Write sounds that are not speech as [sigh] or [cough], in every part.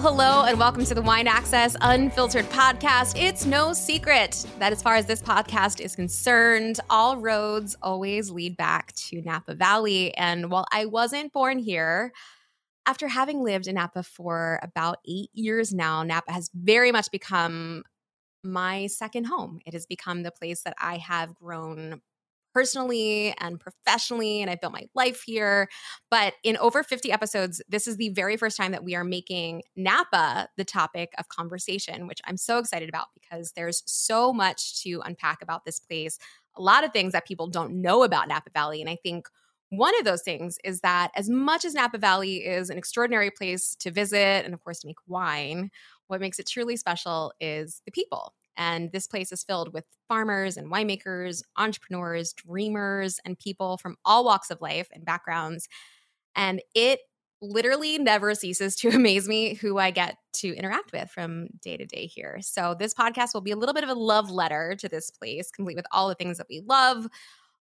Well, hello, and welcome to the Wine Access Unfiltered podcast. It's no secret that as far as this podcast is concerned, all roads always lead back to Napa Valley. And while I wasn't born here, after having lived in Napa for about eight years now, Napa has very much become my second home. It has become the place that I have grown personally and professionally, and I've built my life here. But in over 50 episodes, this is the very first time that we are making Napa the topic of conversation, which I'm so excited about because there's so much to unpack about this place, a lot of things that people don't know about Napa Valley. And I think one of those things is that as much as Napa Valley is an extraordinary place to visit and, of course, to make wine, what makes it truly special is the people. And this place is filled with farmers and winemakers, entrepreneurs, dreamers, and people from all walks of life and backgrounds. And it literally never ceases to [laughs] amaze me who I get to interact with from day to day here. So, this podcast will be a little bit of a love letter to this place, complete with all the things that we love,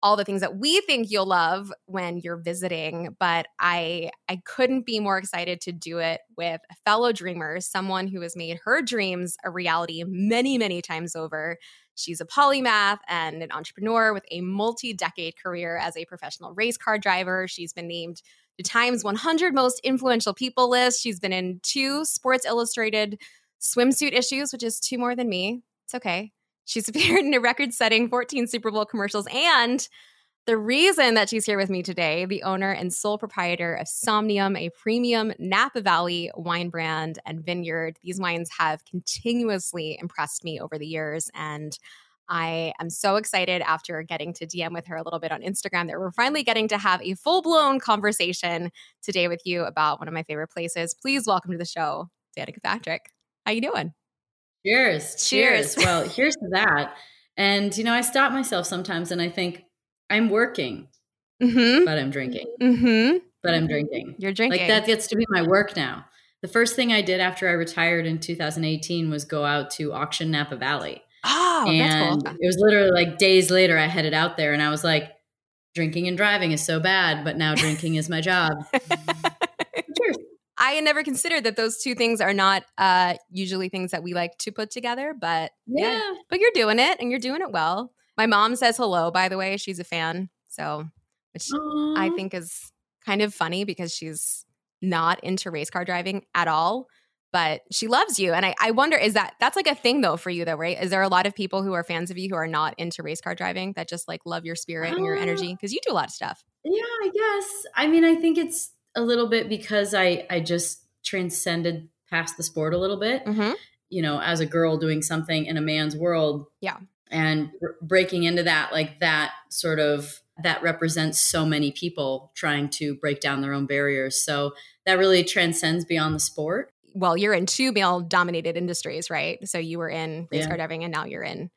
all the things that we think you'll love when you're visiting but i i couldn't be more excited to do it with a fellow dreamer someone who has made her dreams a reality many many times over. She's a polymath and an entrepreneur with a multi-decade career as a professional race car driver. She's been named the times 100 most influential people list. She's been in two sports illustrated swimsuit issues which is two more than me. It's okay She's appeared in a record setting 14 Super Bowl commercials. And the reason that she's here with me today, the owner and sole proprietor of Somnium, a premium Napa Valley wine brand and vineyard. These wines have continuously impressed me over the years. And I am so excited after getting to DM with her a little bit on Instagram that we're finally getting to have a full blown conversation today with you about one of my favorite places. Please welcome to the show, Danica Patrick. How you doing? Cheers. Cheers. well, here's that. And, you know, I stop myself sometimes and I think, I'm working, mm-hmm. but I'm drinking. Mm-hmm. But I'm drinking. You're drinking. Like that gets to be my work now. The first thing I did after I retired in 2018 was go out to auction Napa Valley. Oh, and cool. It was literally like days later, I headed out there and I was like, drinking and driving is so bad, but now drinking is my job. [laughs] I had never considered that those two things are not uh, usually things that we like to put together, but yeah. yeah. But you're doing it and you're doing it well. My mom says hello, by the way. She's a fan. So, which Aww. I think is kind of funny because she's not into race car driving at all, but she loves you. And I, I wonder, is that that's like a thing though for you though, right? Is there a lot of people who are fans of you who are not into race car driving that just like love your spirit uh, and your energy? Because you do a lot of stuff. Yeah, I guess. I mean, I think it's a little bit because I I just transcended past the sport a little bit. Mm-hmm. You know, as a girl doing something in a man's world. Yeah. And r- breaking into that like that sort of that represents so many people trying to break down their own barriers. So that really transcends beyond the sport. Well, you're in two male dominated industries, right? So you were in race yeah. car driving and now you're in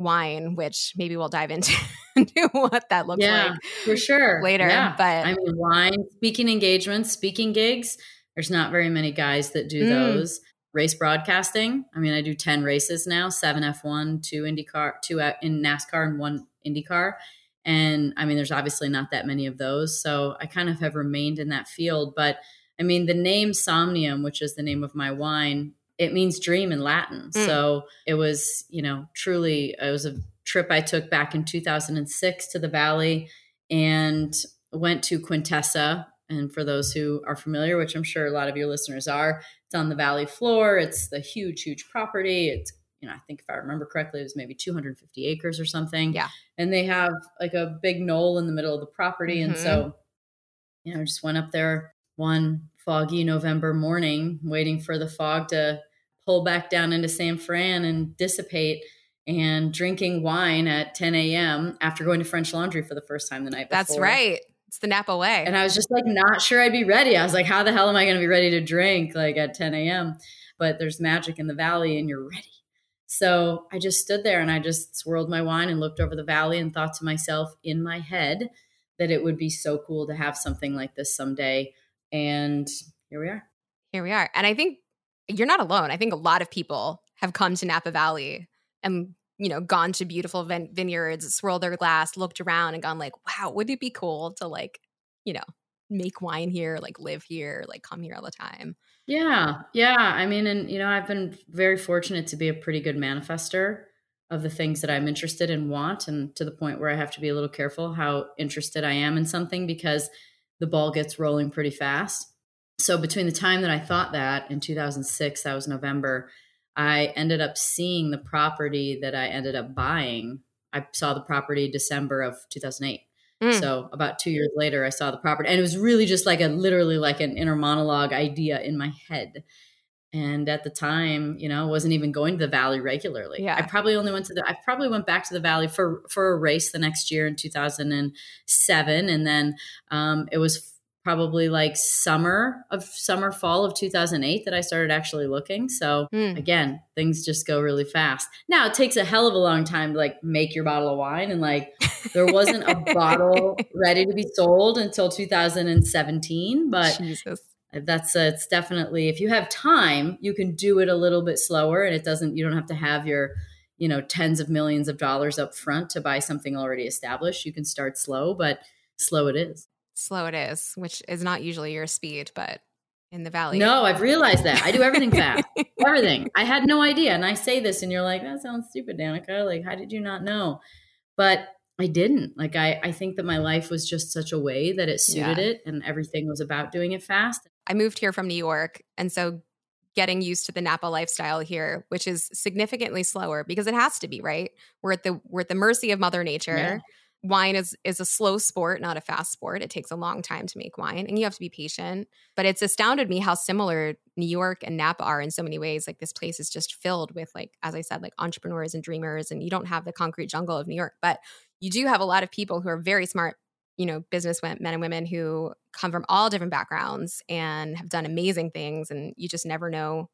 wine, which maybe we'll dive into [laughs] what that looks yeah, like for sure later. Yeah. But I mean, wine, speaking engagements, speaking gigs. There's not very many guys that do mm. those. Race broadcasting. I mean, I do ten races now: seven F1, two IndyCar, two in NASCAR, and one IndyCar. And I mean, there's obviously not that many of those. So I kind of have remained in that field. But I mean, the name Somnium, which is the name of my wine, it means dream in Latin. Mm. So it was, you know, truly, it was a trip I took back in 2006 to the Valley and went to Quintessa. And for those who are familiar, which I'm sure a lot of your listeners are, it's on the valley floor. It's the huge, huge property. It's, you know, I think if I remember correctly, it was maybe 250 acres or something. Yeah. And they have like a big knoll in the middle of the property. Mm-hmm. And so, you know, just went up there one foggy November morning, waiting for the fog to pull back down into San Fran and dissipate and drinking wine at 10 a.m. after going to French Laundry for the first time the night before. That's right. It's the Napa way. And I was just like, not sure I'd be ready. I was like, how the hell am I going to be ready to drink like at 10 a.m.? But there's magic in the valley and you're ready. So I just stood there and I just swirled my wine and looked over the valley and thought to myself in my head that it would be so cool to have something like this someday. And here we are. Here we are. And I think you're not alone. I think a lot of people have come to Napa Valley and you know gone to beautiful vin- vineyards, swirled their glass, looked around, and gone like, "Wow, wouldn't it be cool to like, you know, make wine here, like live here, like come here all the time?" Yeah. Yeah. I mean, and, you know, I've been very fortunate to be a pretty good manifester of the things that I'm interested in want and to the point where I have to be a little careful how interested I am in something because the ball gets rolling pretty fast. So between the time that I thought that in 2006, that was November, I ended up seeing the property that I ended up buying. I saw the property December of 2008. Mm. So about two years later, I saw the property, and it was really just like a literally like an inner monologue idea in my head. And at the time, you know, I wasn't even going to the valley regularly. Yeah. I probably only went to the I probably went back to the valley for for a race the next year in 2007 and then um, it was probably like summer of summer fall of 2008 that I started actually looking. So mm. again, things just go really fast. Now it takes a hell of a long time to like make your bottle of wine and like there wasn't a [laughs] bottle ready to be sold until 2017, but Jesus. That's uh, it's definitely if you have time, you can do it a little bit slower and it doesn't you don't have to have your you know tens of millions of dollars up front to buy something already established. You can start slow, but slow it is slow it is, which is not usually your speed, but in the valley. No, I've realized that. I do everything fast. [laughs] everything. I had no idea. And I say this and you're like, that sounds stupid, Danica. Like, how did you not know? But I didn't. Like I, I think that my life was just such a way that it suited yeah. it and everything was about doing it fast. I moved here from New York. And so getting used to the Napa lifestyle here, which is significantly slower because it has to be, right? We're at the we're at the mercy of Mother Nature. Yeah wine is is a slow sport not a fast sport. It takes a long time to make wine and you have to be patient. But it's astounded me how similar new york and napa are in so many ways. Like this place is just filled with like as i said like entrepreneurs and dreamers and you don't have the concrete jungle of new york. But you do have a lot of people who are very smart you know business men and women who come from all different backgrounds and have done amazing things and you just never know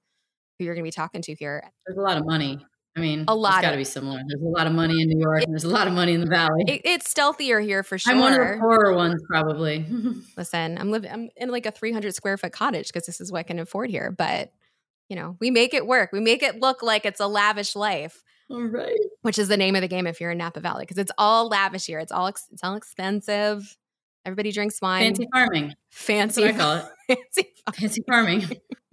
who you're going to be talking to here. There's a lot of money I mean, a lot. It's got to be similar. There's a lot of money in New York, it, and there's a lot of money in the Valley. It, it's stealthier here for sure. I'm one of the poorer ones, probably. [laughs] Listen, I'm living. I'm in like a 300 square foot cottage because this is what I can afford here. But you know, we make it work. We make it look like it's a lavish life. All right. Which is the name of the game if you're in Napa Valley because it's all lavish here. It's all it's all expensive. Everybody drinks wine. Fancy farming. Fancy. That's what I call it. [laughs] Fancy farming. Fancy farming [laughs]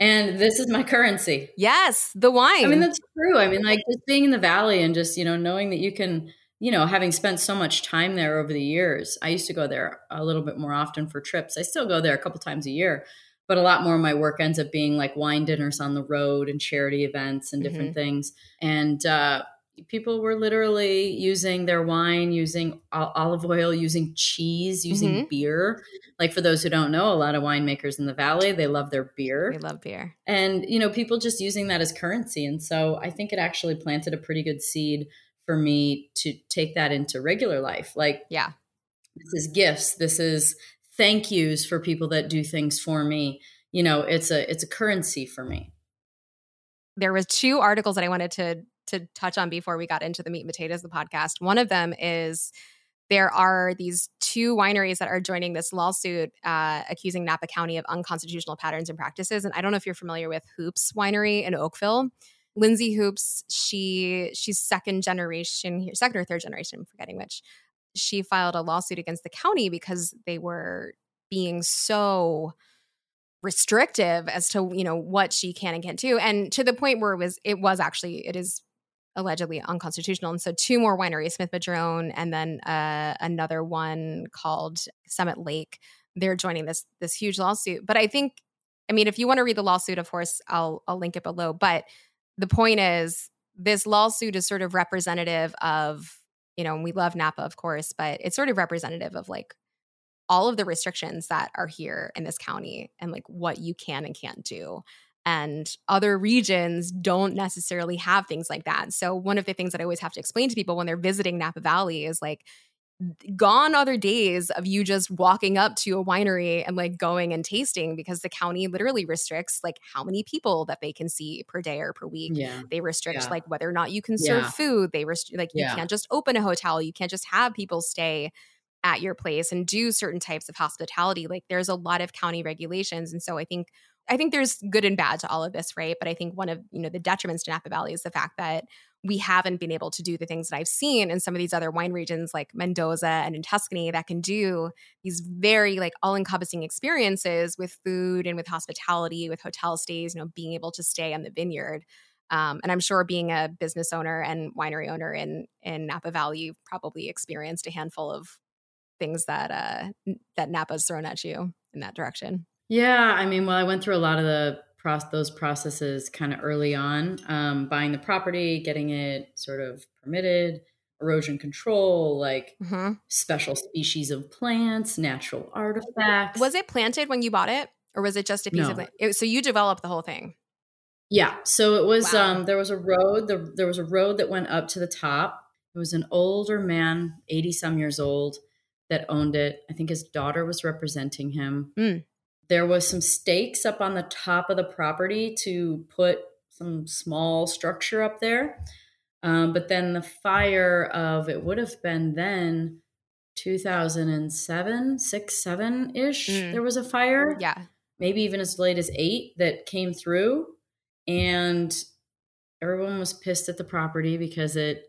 and this is my currency. Yes, the wine. I mean, that's true. I mean, like just being in the valley and just, you know, knowing that you can, you know, having spent so much time there over the years. I used to go there a little bit more often for trips. I still go there a couple times a year, but a lot more of my work ends up being like wine dinners on the road and charity events and different mm-hmm. things. And uh, people were literally using their wine, using olive oil, using cheese, using mm-hmm. beer. Like for those who don't know, a lot of winemakers in the valley, they love their beer. They love beer. And you know, people just using that as currency. And so I think it actually planted a pretty good seed for me to take that into regular life. Like, yeah. This is gifts. This is thank yous for people that do things for me. You know, it's a it's a currency for me. There was two articles that I wanted to to touch on before we got into the meat and potatoes of the podcast. One of them is there are these two wineries that are joining this lawsuit uh, accusing Napa County of unconstitutional patterns and practices. And I don't know if you're familiar with Hoops Winery in Oakville. Lindsay Hoops, she she's second generation here, second or third generation, I'm forgetting which. She filed a lawsuit against the county because they were being so restrictive as to you know what she can and can't do and to the point where it was it was actually it is allegedly unconstitutional. And so two more wineries, Smith Madrone, and then uh, another one called Summit Lake. They're joining this this huge lawsuit. But I think, I mean, if you want to read the lawsuit, of course, I'll I'll link it below. But the point is, this lawsuit is sort of representative of, you know, we love Napa, of course, but it's sort of representative of like all of the restrictions that are here in this county and like what you can and can't do and other regions don't necessarily have things like that. So one of the things that I always have to explain to people when they're visiting Napa Valley is like gone other days of you just walking up to a winery and like going and tasting because the county literally restricts like how many people that they can see per day or per week. Yeah. They restrict yeah. like whether or not you can serve yeah. food. They restrict like you can't just open a hotel. You can't just have people stay at your place and do certain types of hospitality. Like there's a lot of county regulations. And so I think I think there's good and bad to all of this, right? But I think one of, you know, the detriments to Napa Valley is the fact that we haven't been able to do the things that I've seen in some of these other wine regions like Mendoza and in Tuscany that can do these very like all-encompassing experiences with food and with hospitality, with hotel stays, you know, being able to stay on the vineyard. Um, and I'm sure being a business owner and winery owner in in Napa Valley, you've probably experienced a handful of things that uh, that Napa's thrown at you in that direction. Yeah, I mean, well, I went through a lot of the those processes kind of early on, um, buying the property, getting it sort of permitted, erosion control, like mm-hmm. special species of plants, natural artifacts. Was it planted when you bought it, or was it just a piece no. of land? It, so you developed the whole thing. Yeah. So it was. Wow. Um, there was a road. The, there was a road that went up to the top. It was an older man, eighty some years old, that owned it. I think his daughter was representing him. Mm there was some stakes up on the top of the property to put some small structure up there. Um, but then the fire of it would have been then 2007, six, seven ish. Mm. There was a fire. Yeah. Maybe even as late as eight that came through. And everyone was pissed at the property because it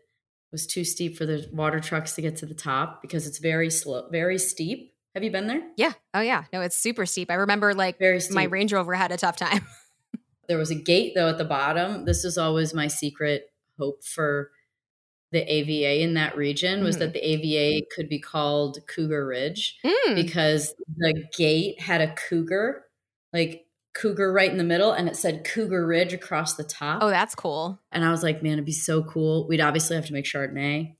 was too steep for the water trucks to get to the top because it's very slow, very steep. Have you been there? Yeah. Oh yeah. No, it's super steep. I remember like my Range Rover had a tough time. [laughs] there was a gate though at the bottom. This is always my secret hope for the AVA in that region was mm. that the AVA could be called Cougar Ridge mm. because the gate had a cougar, like cougar right in the middle, and it said Cougar Ridge across the top. Oh, that's cool. And I was like, man, it'd be so cool. We'd obviously have to make Chardonnay,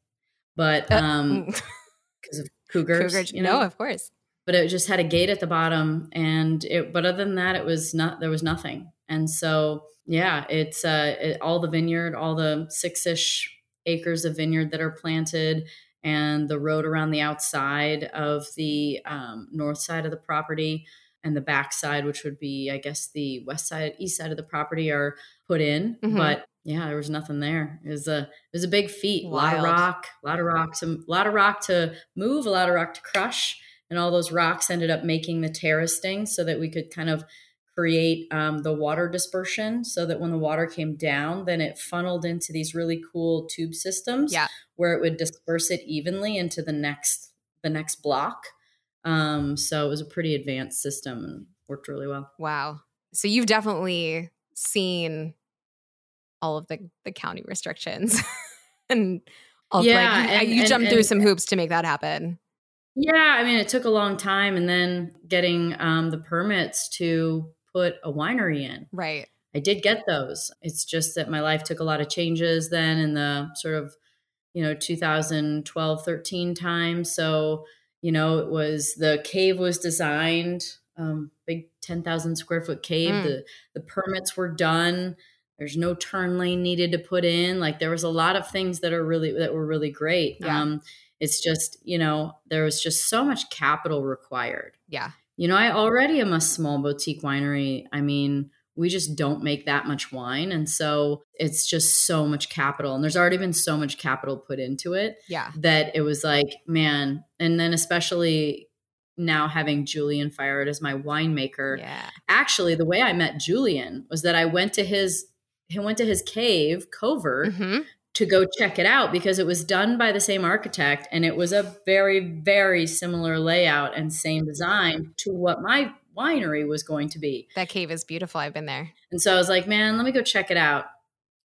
but uh, um, [laughs] because of cougars. Cougar, you know? No, of course. But it just had a gate at the bottom, and it. But other than that, it was not. There was nothing. And so, yeah, it's uh, it, all the vineyard, all the six ish acres of vineyard that are planted, and the road around the outside of the um, north side of the property and the back side, which would be, I guess, the west side, east side of the property, are put in. Mm-hmm. But yeah, there was nothing there. It was a it was a big feat. Wild. A lot of rock, a lot of rocks, a lot of rock to move, a lot of rock to crush, and all those rocks ended up making the terracing so that we could kind of create um, the water dispersion so that when the water came down then it funneled into these really cool tube systems yeah. where it would disperse it evenly into the next the next block um, so it was a pretty advanced system and worked really well wow so you've definitely seen all of the the county restrictions [laughs] and all, yeah, like, and, you and, jumped and, through some hoops to make that happen. Yeah, I mean, it took a long time, and then getting um, the permits to put a winery in. Right. I did get those. It's just that my life took a lot of changes then in the sort of, you know, 2012, 13 time. So, you know, it was the cave was designed, um, big 10,000 square foot cave. Mm. The, the permits were done there's no turn lane needed to put in. Like there was a lot of things that are really that were really great. Yeah. um it's just you know there was just so much capital required. Yeah. You know i already am a small boutique winery. I mean we just don't make that much wine and so it's just so much capital and there's already been so much capital put into it yeah. that it was like man. And then especially now having Julien Fayard as my winemaker. Yeah. Actually, the way I met Julien was that I went to his he went to his cave covert mm-hmm. to go check it out because it was done by the same architect and it was a very very similar layout and same design to what my winery was going to be. That cave is beautiful. I've been there. And so I was like, man, let me go check it out.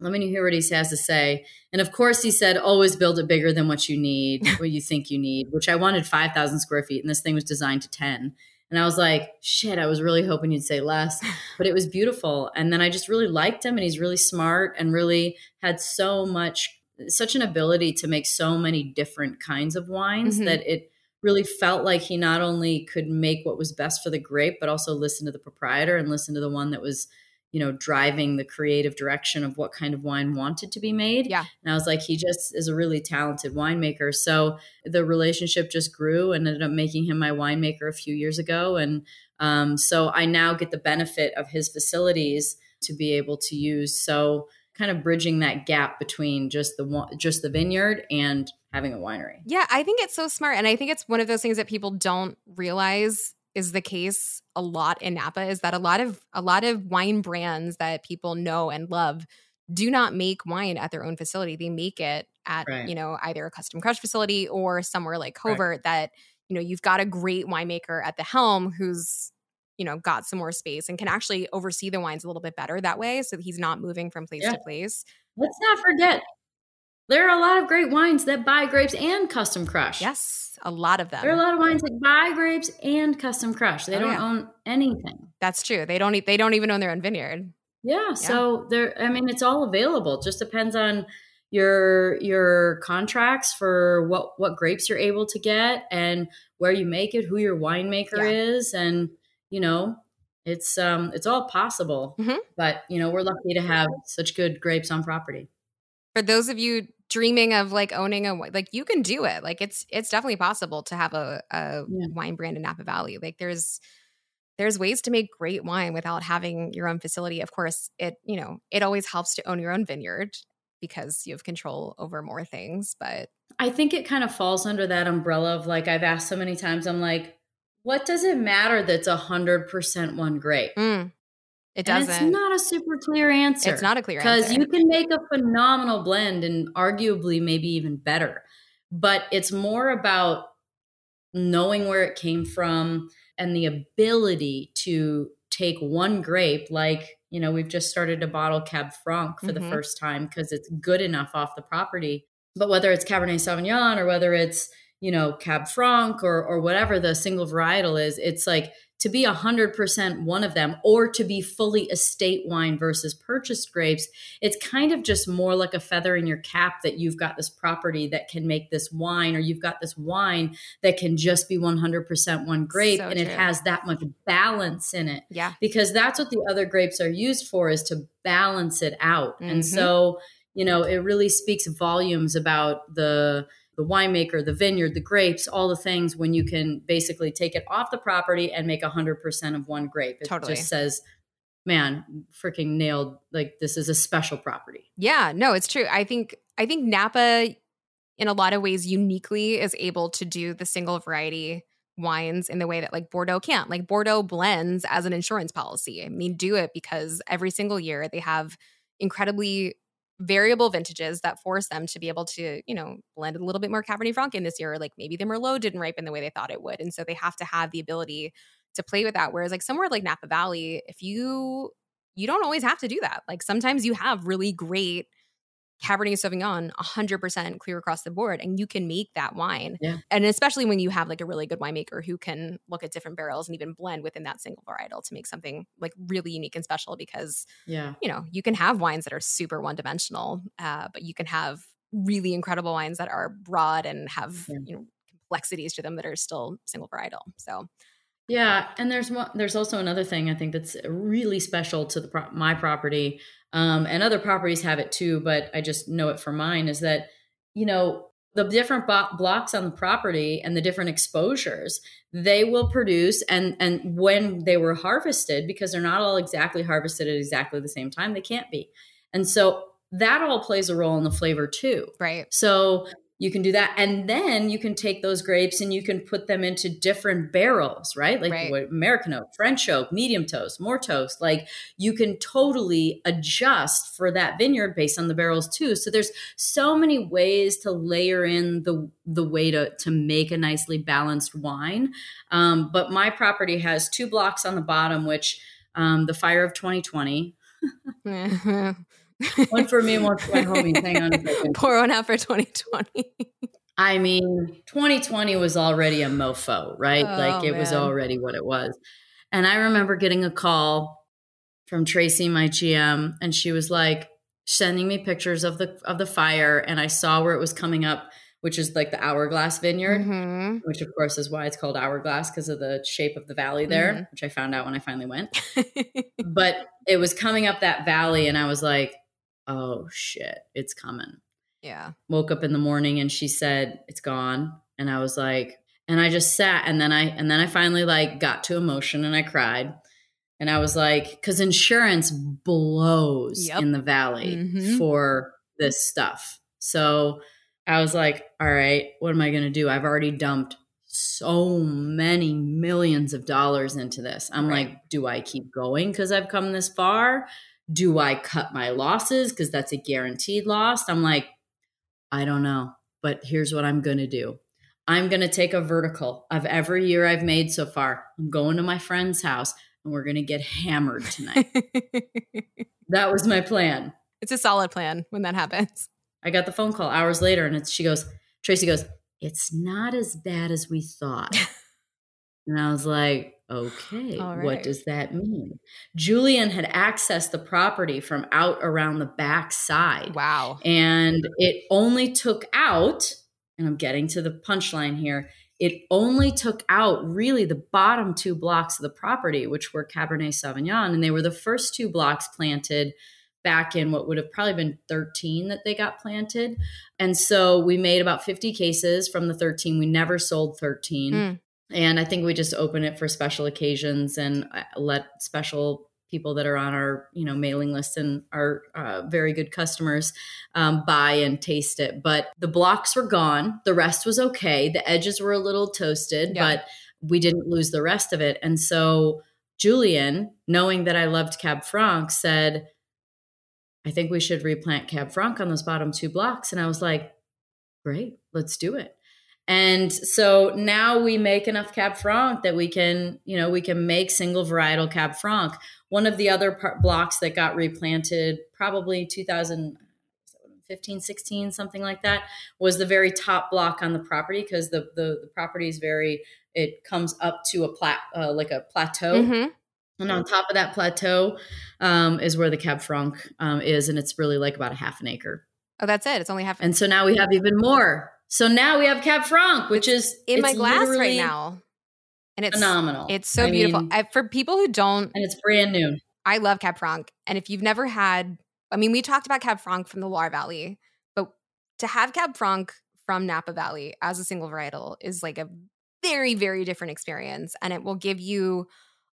Let me hear what he has to say. And of course, he said, always build it bigger than what you need, [laughs] what you think you need, which I wanted 5,000 square feet. And this thing was designed to 10. And I was like, shit, I was really hoping you'd say less, [laughs] but it was beautiful. And then I just really liked him and he's really smart and really had so much, such an ability to make so many different kinds of wines mm-hmm. that it really felt like he not only could make what was best for the grape, but also listen to the proprietor and listen to the one that was you know, driving the creative direction of what kind of wine wanted to be made. Yeah. And I was like, he just is a really talented winemaker. So the relationship just grew and ended up making him my winemaker a few years ago. And um, so I now get the benefit of his facilities to be able to use. So kind of bridging that gap between just the just the vineyard and having a winery. Yeah, I think it's so smart and I think it's one of those things that people don't realize is the case a lot in Napa is that a lot of a lot of wine brands that people know and love do not make wine at their own facility. They make it at, Right. you know, either a custom crush facility or somewhere like Covert that, you know, you've got a great winemaker at the helm who's, you know, got some more space and can actually oversee the wines a little bit better that way. So that he's not moving from place Yeah. to place. Let's not forget, there are a lot of great wines that buy grapes and custom crush. Yes, a lot of them. There are a lot of wines that buy grapes and custom crush. They Oh, don't yeah. own anything. That's true. They don't they don't even own their own vineyard. Yeah, so there I mean it's all available. It just depends on your your contracts for what what grapes you're able to get and where you make it, who your winemaker Yeah. is and you know, it's um it's all possible. Mhm. But, you know, we're lucky to have such good grapes on property. For those of you dreaming of like owning a like you can do it. Like it's it's definitely possible to have a, a Yeah. wine brand in Napa Valley. Like there's there's ways to make great wine without having your own facility. Of course, it you know, it always helps to own your own vineyard because you have control over more things, but I think it kind of falls under that umbrella of like I've asked so many times, I'm like, what does it matter that's a hundred percent one grape? mm, it doesn't. it's not a super clear answer. It's not a clear answer. because you can make a phenomenal blend and arguably maybe even better. But it's more about knowing where it came from and the ability to take one grape like you know we've just started to bottle cab franc for the Mhm. first time because it's good enough off the property but whether it's cabernet sauvignon or whether it's you know cab franc or or whatever the single varietal is it's like to be 100% one of them or to be fully estate wine versus purchased grapes it's kind of just more like a feather in your cap that you've got this property that can make this wine or you've got this wine that can just be 100% one grape So and it has that much balance in it yeah. because that's what the other grapes are used for is to balance it out and Mhm. so you know it really speaks volumes about the the winemaker the vineyard the grapes all the things when you can basically take it off the property and make 100% of one grape it Totally. just says man freaking nailed like this is a special property Yeah, no, it's true. I think I think Napa in a lot of ways uniquely is able to do the single variety wines in the way that like Bordeaux can't. Like Bordeaux blends as an insurance policy. I mean, do it because every single year they have incredibly variable vintages that force them to be able to, you know, blend a little bit more Cabernet Franc in this year. Or like maybe the Merlot didn't ripen the way they thought it would. And so they have to have the ability to play with that. Whereas like somewhere like Napa Valley, if you you don't always have to do that. Like sometimes you have really great Cabernet Sauvignon 100% clear across the board and you can make that wine. Yeah. And especially when you have like a really good winemaker who can look at different barrels and even blend within that single varietal to make something like really unique and special because, yeah you know, you can have wines that are super one dimensional, uh, but you can have really incredible wines that are broad and have, Yeah. you know, complexities to them that are still single varietal. So, Yeah, and there's one. There's also another thing I think that's really special to the pro- my property, um, and other properties have it too. But I just know it for mine is that you know the different bo- blocks on the property and the different exposures they will produce, and and when they were harvested, because they're not all exactly harvested at exactly the same time, they can't be, and so that all plays a role in the flavor too. right. So you can do that. And then you can take those grapes and you can put them into different barrels, right? Like Right. American oak, French oak, medium toast, more toast. Like you can totally adjust for that vineyard based on the barrels too. So there's so many ways to layer in the the way to to make a nicely balanced wine. Um, but my property has two blocks on the bottom, which um, the fire of 2020, [laughs] [laughs] one for me and one for my homies. [laughs] Hang on a second. Pour one out for 2020. I mean, 2020 was already a mofo, right? Oh, like it was already what it was. And I remember getting a call from Tracy, my GM, and she was like sending me pictures of the of the fire, and I saw where it was coming up, which is like the Hourglass Vineyard, Mhm. which of course is why it's called Hourglass because of the shape of the valley there, Mhm. which I found out when I finally went. [laughs] but it was coming up that valley, and I was like, "Oh shit, it's coming." yeah. woke up in the morning and she said it's gone and i was like and i just sat and then i and then i finally like got to emotion and i cried and i was like because insurance blows Yep. in the valley Mhm. for this stuff so i was like all right what am i going to do i've already dumped so many millions of dollars into this i'm Right. like do i keep going because i've come this far Do I cut my losses because that's a guaranteed loss? I'm like, I don't know, but here's what I'm going to do. I'm going to take a vertical of every year I've made so far. I'm going to my friend's house and we're going to get hammered tonight. [laughs] that was my plan. It's a solid plan when that happens. I got the phone call hours later and it's, she goes, Tracy goes, it's not as bad as we thought. [laughs] and I was like, okay, right. what does that mean? Julien had accessed the property from out around the back side. Wow. And it only took out, and I'm getting to the punchline here, it only took out really the bottom two blocks of the property, which were Cabernet Sauvignon. And they were the first two blocks planted back in what would have probably been 13 that they got planted. And so we made about 50 cases from the 13. We never sold 13. Mm. And I think we just open it for special occasions and uh, let special people that are on our you know mailing list and are uh, very good customers um, buy and taste it but the blocks were gone the rest was okay the edges were a little toasted yeah. but we didn't lose the rest of it and so julien knowing that i loved cab franc said I think we should replant Cab Franc on those bottom two blocks. And I was like, great, let's do it. And so now we make enough Cab Franc that we can, you know, we can make single varietal Cab Franc. One of the other par- blocks that got replanted probably 2015, 16, something like that, was the very top block on the property because the, the, the property is very, it comes up to a plat, uh, like a plateau. Mm-hmm. And on top of that plateau um, is where the Cab Franc um, is, and it's really like about a half an acre. Oh, that's it. It's only half. And so now we have even more. So now we have Cab Franc, which is in my glass right now, and it's phenomenal. It's so I beautiful. Mean, I, for people who don't, and it's brand new. I love Cab Franc, and if you've never had, I mean, we talked about Cab Franc from the Loire Valley, but to have Cab Franc from Napa Valley as a single varietal is like a very, very different experience, and it will give you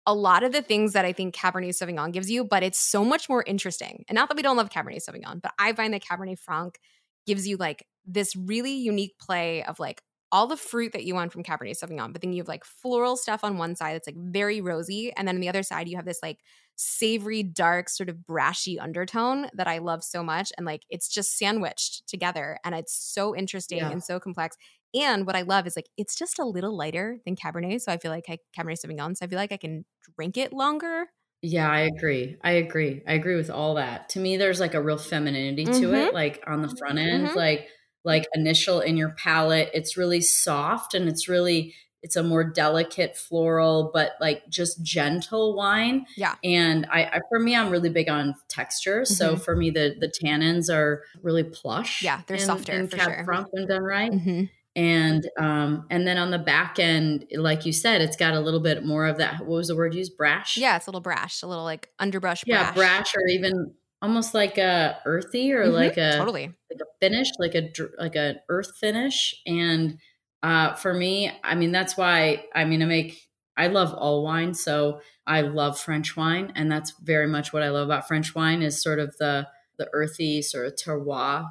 a lot of the things that I think Cabernet Sauvignon gives you, but it's so much more interesting. And not that we don't love Cabernet Sauvignon, but I find that Cabernet Franc gives you like this really unique play of like all the fruit that you want from Cabernet Sauvignon, but then you have like floral stuff on one side that's like very rosy. And then on the other side, you have this like savory, dark, sort of brashy undertone that I love so much. And like it's just sandwiched together. And it's so interesting yeah. and so complex. And what I love is like it's just a little lighter than Cabernet. So I feel like I, Cabernet Sauvignon. So I feel like I can drink it longer. Yeah, I agree. I agree. I agree with all that. To me, there's like a real femininity to mm-hmm. it, like on the front end, mm-hmm. like like initial in your palate. It's really soft and it's really it's a more delicate floral, but like just gentle wine. Yeah. And I, I for me, I'm really big on texture. Mm-hmm. So for me, the the tannins are really plush. Yeah, they're in, softer in for Cab sure. Franc when done right. And um, and then on the back end, like you said, it's got a little bit more of that. What was the word used? Brash. Yeah, it's a little brash, a little like underbrush. Brash. Yeah, brash, or even almost like a earthy, or mm-hmm, like a totally like a finish, like a like an earth finish. And uh, for me, I mean, that's why I mean, I make I love all wine, so I love French wine, and that's very much what I love about French wine is sort of the the earthy sort of terroir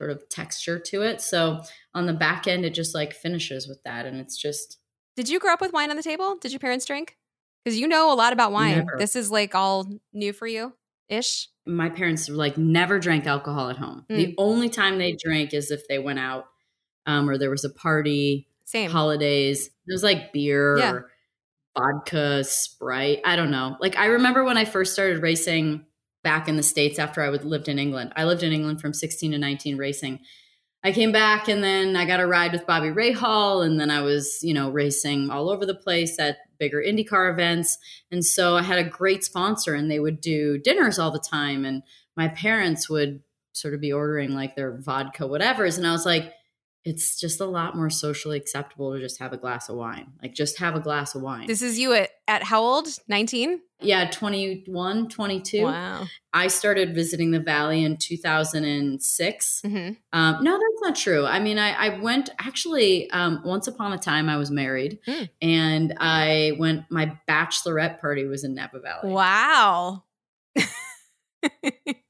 sort of texture to it. So on the back end, it just like finishes with that. And it's just. Did you grow up with wine on the table? Did your parents drink? Because you know a lot about wine. Never. This is like all new for you ish. My parents like never drank alcohol at home. Mm. The only time they drank is if they went out um, or there was a party, same holidays. It was like beer yeah. or vodka, Sprite. I don't know. Like I remember when I first started racing back in the States after I would, lived in England. I lived in England from 16 to 19 racing. I came back and then I got a ride with Bobby Rahal and then I was, you know, racing all over the place at bigger IndyCar events. And so I had a great sponsor and they would do dinners all the time and my parents would sort of be ordering like their vodka whatevers and I was like it's just a lot more socially acceptable to just have a glass of wine. Like just have a glass of wine. This is you at, at how old? 19? Yeah, 21, 22. Wow. I started visiting the Valley in 2006. Mm-hmm. Um, no, that's not true. I mean, I, I went actually, um, once upon a time, I was married mm. and I went, my bachelorette party was in Napa Valley. Wow.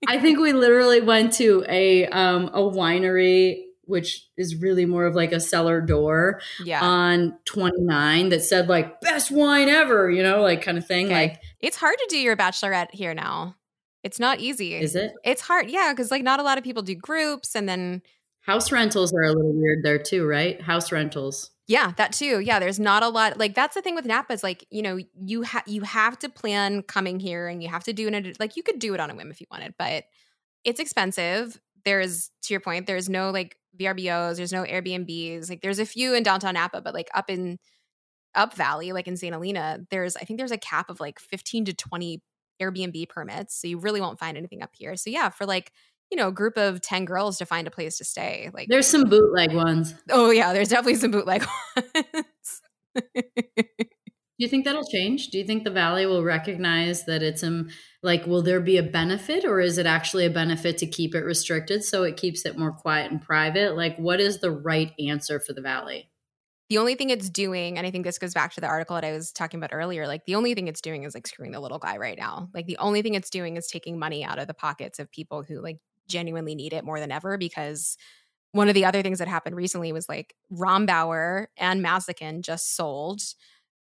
I think we literally went to a um, a winery which is really more of like a cellar door yeah. on 29 that said like best wine ever, you know, like kind of thing. Okay. Like it's hard to do your bachelorette here now. It's not easy. Is it? It's hard. Yeah, because like not a lot of people do groups and then house rentals are a little weird there too, right? House rentals. Yeah, that too. Yeah, there's not a lot like that's the thing with Napa is like, you know, you have you have to plan coming here and you have to do it like you could do it on a whim if you wanted, but it's expensive. There's to your point, there's no like VRBOs, there's no Airbnbs. Like there's a few in downtown Napa, but like up in up valley, like in St. Helena, there's I think there's a cap of like 15 to 20 Airbnb permits. So you really won't find anything up here. So yeah, for like you know, a group of 10 girls to find a place to stay. Like There's some bootleg ones. Oh yeah, there's definitely some bootleg [laughs] ones. [laughs] Do you think that'll change? Do you think the valley will recognize that it's um like will there be a benefit or is it actually a benefit to keep it restricted so it keeps it more quiet and private? Like what is the right answer for the valley? The only thing it's doing, and I think this goes back to the article that I was talking about earlier, like the only thing it's doing is like screwing the little guy right now. Like the only thing it's doing is taking money out of the pockets of people who like genuinely need it more than ever because one of the other things that happened recently was like Rombauer and Massican just sold.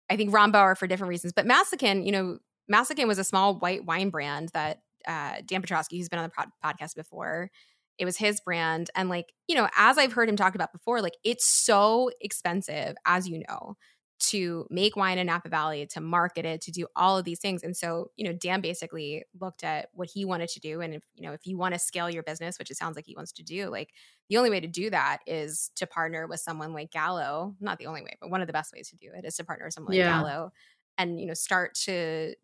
I think Rombauer for different reasons, but Massican, you know, Massican was a small white wine brand that uh, Dan Petroski, who's been on the pod- podcast before, it was his brand. And like, you know, as I've heard him talk about before, like it's so expensive, as you know, to make wine in Napa Valley, to market it, to do all of these things. And so, you know, Dan basically looked at what he wanted to do. And if, you know, if you want to scale your business, which it sounds like he wants to do, like the only way to do that is to partner with someone like Gallo. Not the only way, but one of the best ways to do it is to partner with someone yeah. like Gallo and, you know, start to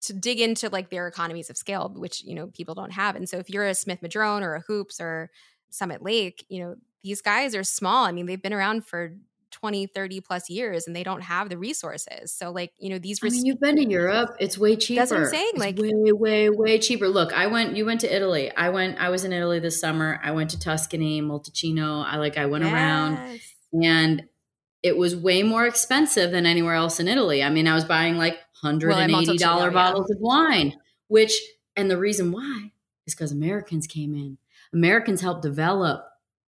to dig into like their economies of scale, which, you know, people don't have. And so if you're a Smith Madrone or a Hoops or Summit Lake, you know, these guys are small. I mean, they've been around for 20 30 plus years and they don't have the resources. So like you know these res- I mean, you've been to europe. It's way cheaper that's what i'm saying it's like way way way cheaper. Look i went you went to italy. I went i was in italy this summer. I went to tuscany montalcino i like i went yes. around and it was way more expensive than anywhere else in italy. I mean i was buying like $180 well, bottles yeah. of wine which and the reason why is because americans came in. Americans helped develop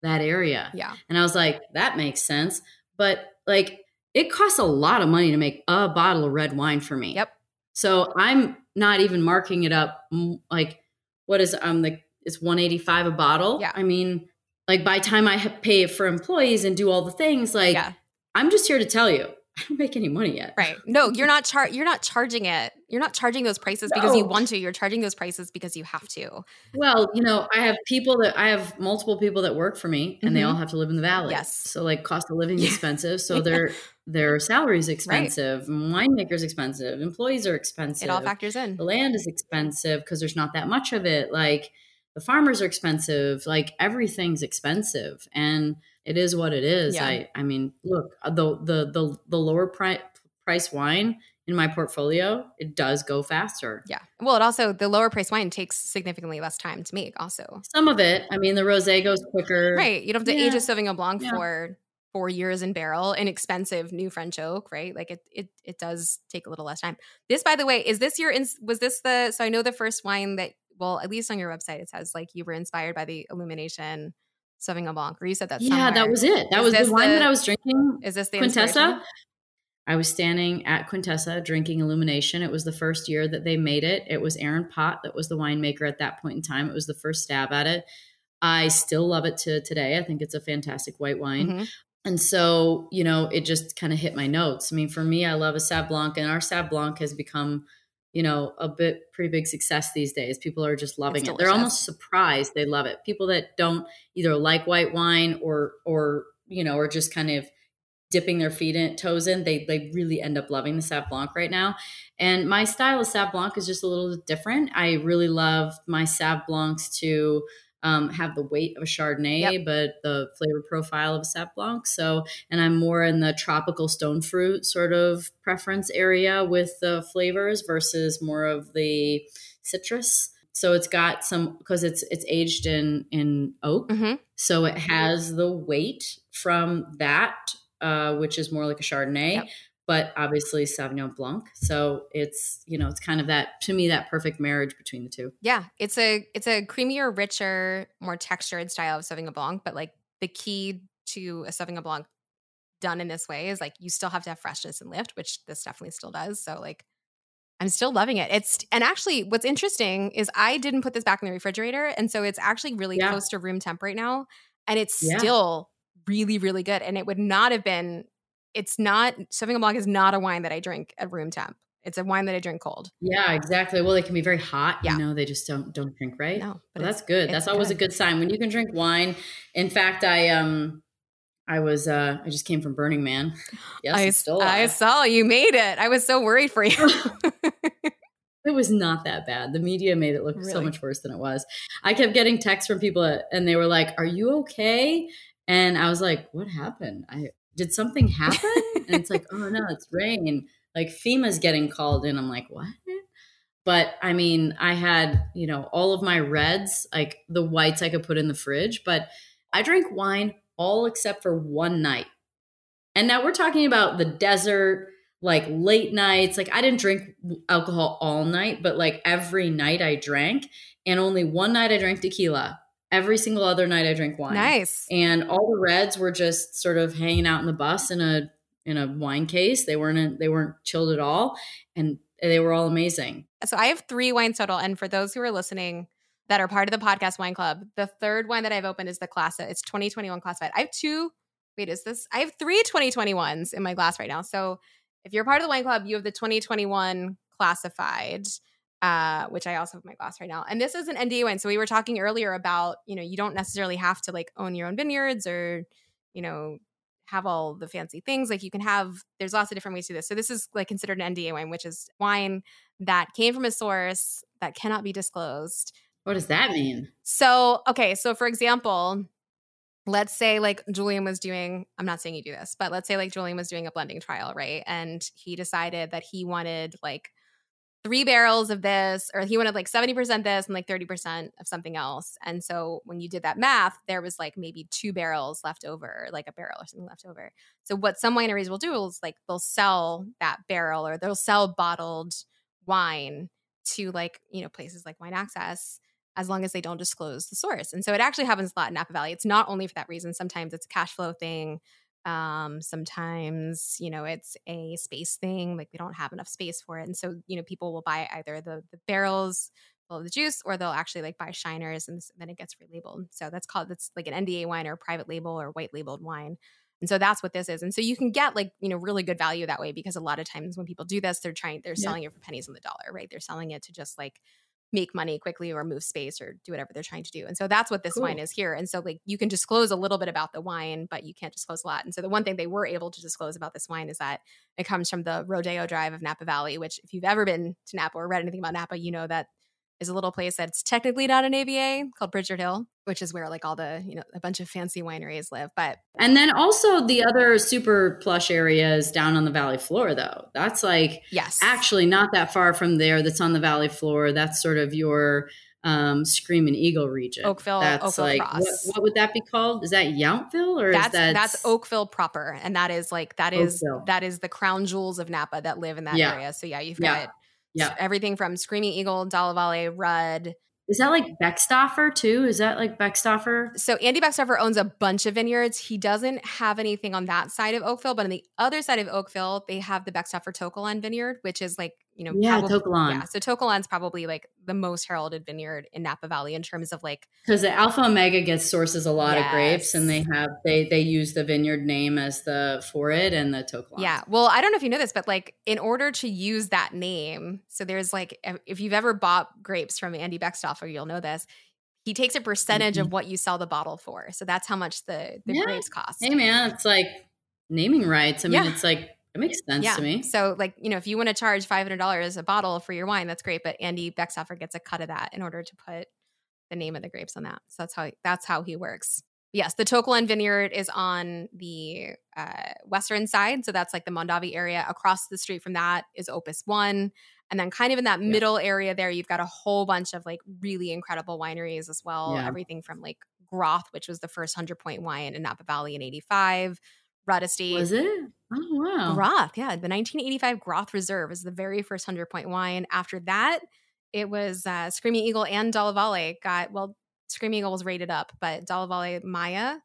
that area. Yeah. And I was like, that makes sense but like it costs a lot of money to make a bottle of red wine for me. Yep. So I'm not even marking it up like what is um like it's 185 a bottle. Yeah. I mean, like by time I pay for employees and do all the things, like yeah. I'm just here to tell you, I don't make any money yet. Right. No, you're not char- you're not charging it. You're not charging those prices no. because you want to. You're charging those prices because you have to. Well, you know, I have people that I have multiple people that work for me and mm-hmm. they all have to live in the valley. Yes. So like cost of living is expensive. So [laughs] their their salaries expensive, right. winemakers expensive, employees are expensive. It all factors in. The land is expensive because there's not that much of it. Like the farmers are expensive, like everything's expensive. And it is what it is. Yeah. I I mean, look, uh, the the the the lower pri- price wine in my portfolio, it does go faster. Yeah. Well, it also the lower price wine takes significantly less time to make. Also, some of it. I mean, the rosé goes quicker. Right. You don't have to yeah. age a Sauvignon Blanc yeah. for four years in barrel, inexpensive new French oak. Right. Like it it it does take a little less time. This, by the way, is this your was this the so I know the first wine that well at least on your website it says like you were inspired by the illumination Sauvignon Blanc, or you said that. Yeah, somewhere. that was it. That is was the wine the, that I was drinking. Is this the Quintessa? I was standing at Quintessa drinking Illumination. It was the first year that they made it. It was Aaron Pott that was the winemaker at that point in time. It was the first stab at it. I still love it to today. I think it's a fantastic white wine. Mm-hmm. And so, you know, it just kind of hit my notes. I mean, for me, I love a Sauv Blanc, and our Sauv Blanc has become you know, a bit pretty big success these days. People are just loving it. They're almost surprised they love it. People that don't either like white wine or or you know, or just kind of dipping their feet in toes in, they they really end up loving the Sauv Blanc right now. And my style of Sauv Blanc is just a little different. I really love my Sauv Blancs to um, have the weight of a Chardonnay, yep. but the flavor profile of a Sauv Blanc. So, and I'm more in the tropical stone fruit sort of preference area with the flavors versus more of the citrus. So it's got some because it's it's aged in in oak, mm-hmm. so it has the weight from that, uh, which is more like a Chardonnay. Yep but obviously Sauvignon Blanc. So it's you know it's kind of that to me that perfect marriage between the two. Yeah, it's a it's a creamier, richer, more textured style of Sauvignon Blanc. But like the key to a Sauvignon Blanc done in this way is like you still have to have freshness and lift, which this definitely still does. So like I'm still loving it. It's and actually what's interesting is I didn't put this back in the refrigerator and so it's actually really Yeah. close to room temp right now and it's Yeah. still really really good and it would not have been it's not Sauvignon Blanc is not a wine that I drink at room temp. It's a wine that I drink cold. Yeah, exactly. Well, they can be very hot. Yeah. You know, they just don't don't drink right. No, but Well, that's good. That's always good. a good sign when you can drink wine. In fact, I um, I was uh, I just came from Burning Man. [laughs] Yes, I, still I saw you made it. I was so worried for you. [laughs] It was not that bad. The media made it look so much worse than it was. I kept getting texts from people, and they were like, "Are you okay?" And I was like, "What happened? I did something happen?" and it's like, "Oh no, it's rain." Like FEMA's getting called in. I'm like, "What?" But I mean, I had you know all of my reds, like the whites, I could put in the fridge. But I drank wine all except for one night, and now we're talking about the desert like late nights. Like I didn't drink alcohol all night, but like every night I drank, and only one night I drank tequila. Every single other night I drank wine. nice. And all the reds were just sort of hanging out in the bus in a in a wine case. They weren't in, they weren't chilled at all, and they were all amazing. So I have three wines total. And for those who are listening that are part of the podcast wine club, the third wine that I've opened is the Classa. It's 2021 classified. I have two. Wait, is this? I have three 2021s in my glass right now. So if you're part of the wine club, you have the 2021 classified, uh, which I also have my glass right now. And this is an NDA wine. So we were talking earlier about, you know, you don't necessarily have to like own your own vineyards or, you know, have all the fancy things. Like you can have, there's lots of different ways to do this. So this is like considered an NDA wine, which is wine that came from a source that cannot be disclosed. What does that mean? So, okay, so for example, let's say like Julien was doing, I'm not saying you do this, but let's say like Julien was doing a blending trial, right? And he decided that he wanted like three barrels of this, or he wanted like 70% this and like 30% of something else. And so when you did that math, there was like maybe two barrels left over, like a barrel or something left over. So what some wineries will do is like they'll sell that barrel or they'll sell bottled wine to like, you know, places like Wine Access as long as they don't disclose the source. And so it actually happens a lot in Napa Valley. It's not only for that reason. Sometimes it's a cash flow thing. Um, sometimes, you know, it's a space thing. Like they don't have enough space for it. And so, you know, people will buy either the the barrels full of the juice or they'll actually like buy shiners and then it gets relabeled. So that's called that's like an NDA wine or a private label or white labeled wine. And so that's what this is. And so you can get like, you know, really good value that way because a lot of times when people do this, they're trying, they're Yeah. selling it for pennies on the dollar, right? They're selling it to just like make money quickly or move space or do whatever they're trying to do. And so that's what this wine is here. And so like you can disclose a little bit about the wine, but you can't disclose a lot. And so the one thing they were able to disclose about this wine is that it comes from the Rodeo Drive of Napa Valley, which if you've ever been to Napa or read anything about Napa, you know that is a little place that's technically not an AVA called Pritchard Hill, which is where like all the, you know, a bunch of fancy wineries live. But And then also the other super plush areas down on the valley floor, though. That's like yes. actually not that far from there. That's on the valley floor. That's sort of your um, Screaming Eagle region. Oakville- That's Oakville like what, what would that be called? Is that Yountville or that's is that that's Oakville proper, and that is like that is Oakville. that is the crown jewels of Napa that live in that Yeah. area. So yeah, you've Yeah. got Yeah. everything from Screaming Eagle, Dalla Valle, Rudd. Is that like Beckstoffer too? Is that like Beckstoffer? So Andy Beckstoffer owns a bunch of vineyards. He doesn't have anything on that side of Oakville, but on the other side of Oakville, they have the Beckstoffer To Kalon vineyard, which is like you know Yeah, probably- To Kalon. Yeah, so To Kalon's probably like the most heralded vineyard in Napa Valley in terms of like Because the Alpha Omega gets sources a lot of grapes, and they have they they use the vineyard name as the for it and the To Kalon. Yeah. Well, I don't know if you know this, but like in order to use that name, so there's like if- you've ever bought grapes from Andy Beckstoffer, you'll know this. He takes a percentage of mm-hmm. what you sell the bottle for. So that's how much the, the Yeah. grapes cost. Hey man, it's like naming rights. I mean, Yeah. it's like it makes sense yeah. to me. So like, you know, if you want to charge five hundred dollars a bottle for your wine, that's great. But Andy Beckstoffer gets a cut of that in order to put the name of the grapes on that. So that's how that's how he works. Yes, the To Kalon Vineyard is on the uh, western side, so that's like the Mondavi area. Across the street from that is Opus One, and then kind of in that Yeah. middle area there, you've got a whole bunch of like really incredible wineries as well. Yeah. Everything from like Groth, which was the first hundred point wine in Napa Valley in '85. Rudd Estate, Was it? Oh wow. Groth, yeah. The 1985 Groth Reserve is the very first 100 point wine. After that, it was uh, Screaming Eagle and Dalla Valle got, well, Screaming Eagle was rated up, but Dalla Valle Maya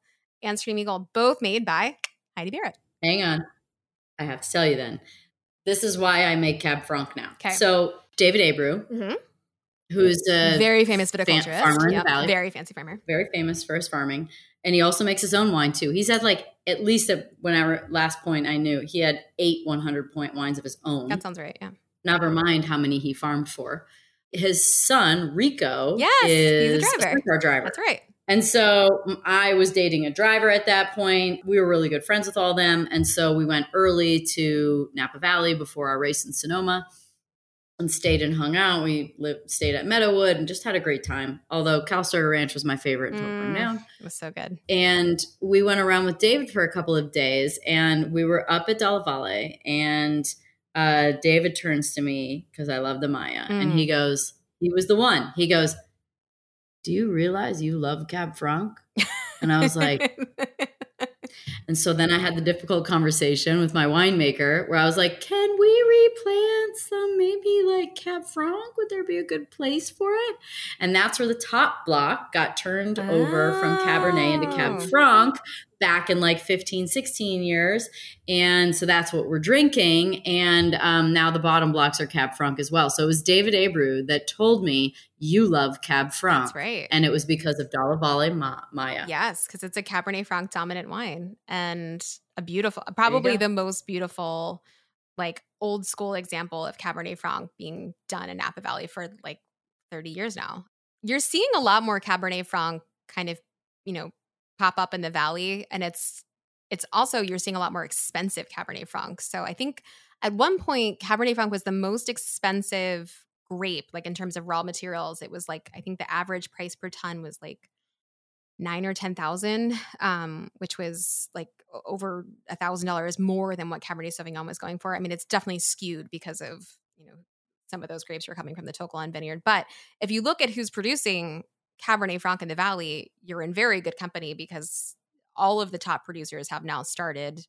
and Screaming Eagle both made by Heidi Barrett. Hang on. I have to tell you then. this is why I make Cab Franc now. Okay. So David Abreu, Mhm. Who's a very famous fan- viticulturist. farmer in the valley. Very fancy farmer. very famous for his farming, and he also makes his own wine too. He's had like at least at whenever last point I knew he had eight 100 point wines of his own. That sounds right. Yeah. Never mind how many he farmed for. His son Rico Yes, he's a driver. car driver. That's right. And so I was dating a driver at that point. We were really good friends with all them. And so we went early to Napa Valley before our race in Sonoma and stayed and hung out. We lived, stayed at Meadowood and just had a great time. Although Calistoga Ranch was my favorite until Mm. down. It was so good. And we went around with David for a couple of days and we were up at Dalla Valle and uh, David turns to me because I love the Maya and Mm. he goes, he was the one. He goes, do you realize you love Cab Franc? And I was like, [laughs] and so then I had the difficult conversation with my winemaker where I was like, can we replant some maybe like Cab Franc? Would there be a good place for it? And that's where the top block got turned over from Cabernet into Cab Oh. Franc back in like 15, 16 years. And so that's what we're drinking. And um, now the bottom blocks are Cab Franc as well. So it was David Abreu that told me, you love Cab Franc. That's right. And it was because of Dalla Valle Ma- Maya. Yes, because it's a Cabernet Franc dominant wine and a beautiful, probably the most beautiful, like old school example of Cabernet Franc being done in Napa Valley for like 30 years now. You're seeing a lot more Cabernet Franc kind of, you know, pop up in the valley. And it's, it's also, you're seeing a lot more expensive Cabernet Franc. So I think at one point, Cabernet Franc was the most expensive grape, like in terms of raw materials. It was like, I think the average price per ton was like nine or ten thousand, um, which was like over a thousand dollars more than what Cabernet Sauvignon was going for. I mean, it's definitely skewed because of you know some of those grapes were coming from the To Kalon vineyard. But if you look at who's producing Cabernet Franc in the Valley, you're in very good company because all of the top producers have now started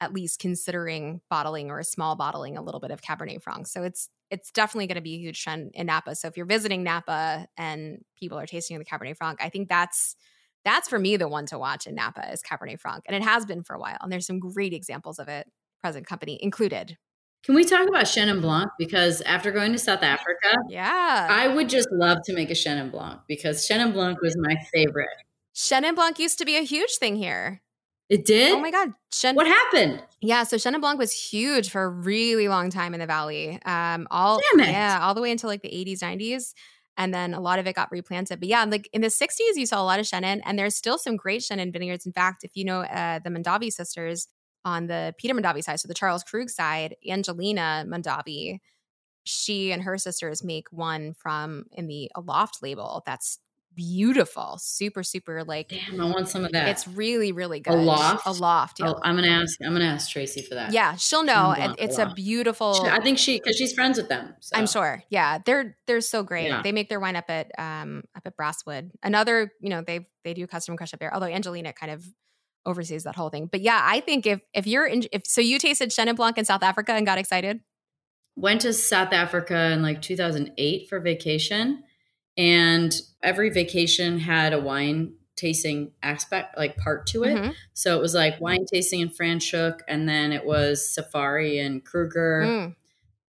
at least considering bottling or a small bottling a little bit of Cabernet Franc. So it's it's definitely going to be a huge trend in Napa. So if you're visiting Napa and people are tasting the Cabernet Franc, I think that's that's for me the one to watch in Napa is Cabernet Franc, and it has been for a while. And there's some great examples of it, present company included. Can we talk about Chenin Blanc? Because after going to South Africa, Yeah, I would just love to make a Chenin Blanc because Chenin Blanc was my favorite. Chenin Blanc used to be a huge thing here. It did? Oh my God. What happened? Yeah, so Chenin Blanc was huge for a really long time in the valley. Um, all Damn it. yeah, all the way until like the 80s, 90s, and then a lot of it got replanted. But yeah, like in the 60s, you saw a lot of Chenin, and there's still some great Chenin vineyards. In fact, if you know uh, the Mondavi sisters on the Peter Mondavi side, so the Charles Krug side, Angelina Mondavi, she and her sisters make one from in the Aloft label that's beautiful, super, super like. Damn, I want some of that. It's really, really good. Aloft? Aloft, yeah. Oh, I'm gonna ask. I'm gonna ask Tracy for that. Yeah, she'll know. Chenin and Blanc It's a beautiful. She- I think she because she's friends with them. So. I'm sure. Yeah, they're they're so great. Yeah. They make their wine up at um up at Brasswood. Another, you know, they they do custom crush up there. Although Angelina kind of oversees that whole thing. But yeah, I think if if you're in, if so, you tasted Chenin Blanc in South Africa and got excited. went to South Africa in like 2008 for vacation, and every vacation had a wine tasting aspect, like part to it. Mhm. So it was like wine tasting in Franschhoek, and then it was safari in Kruger. Mm.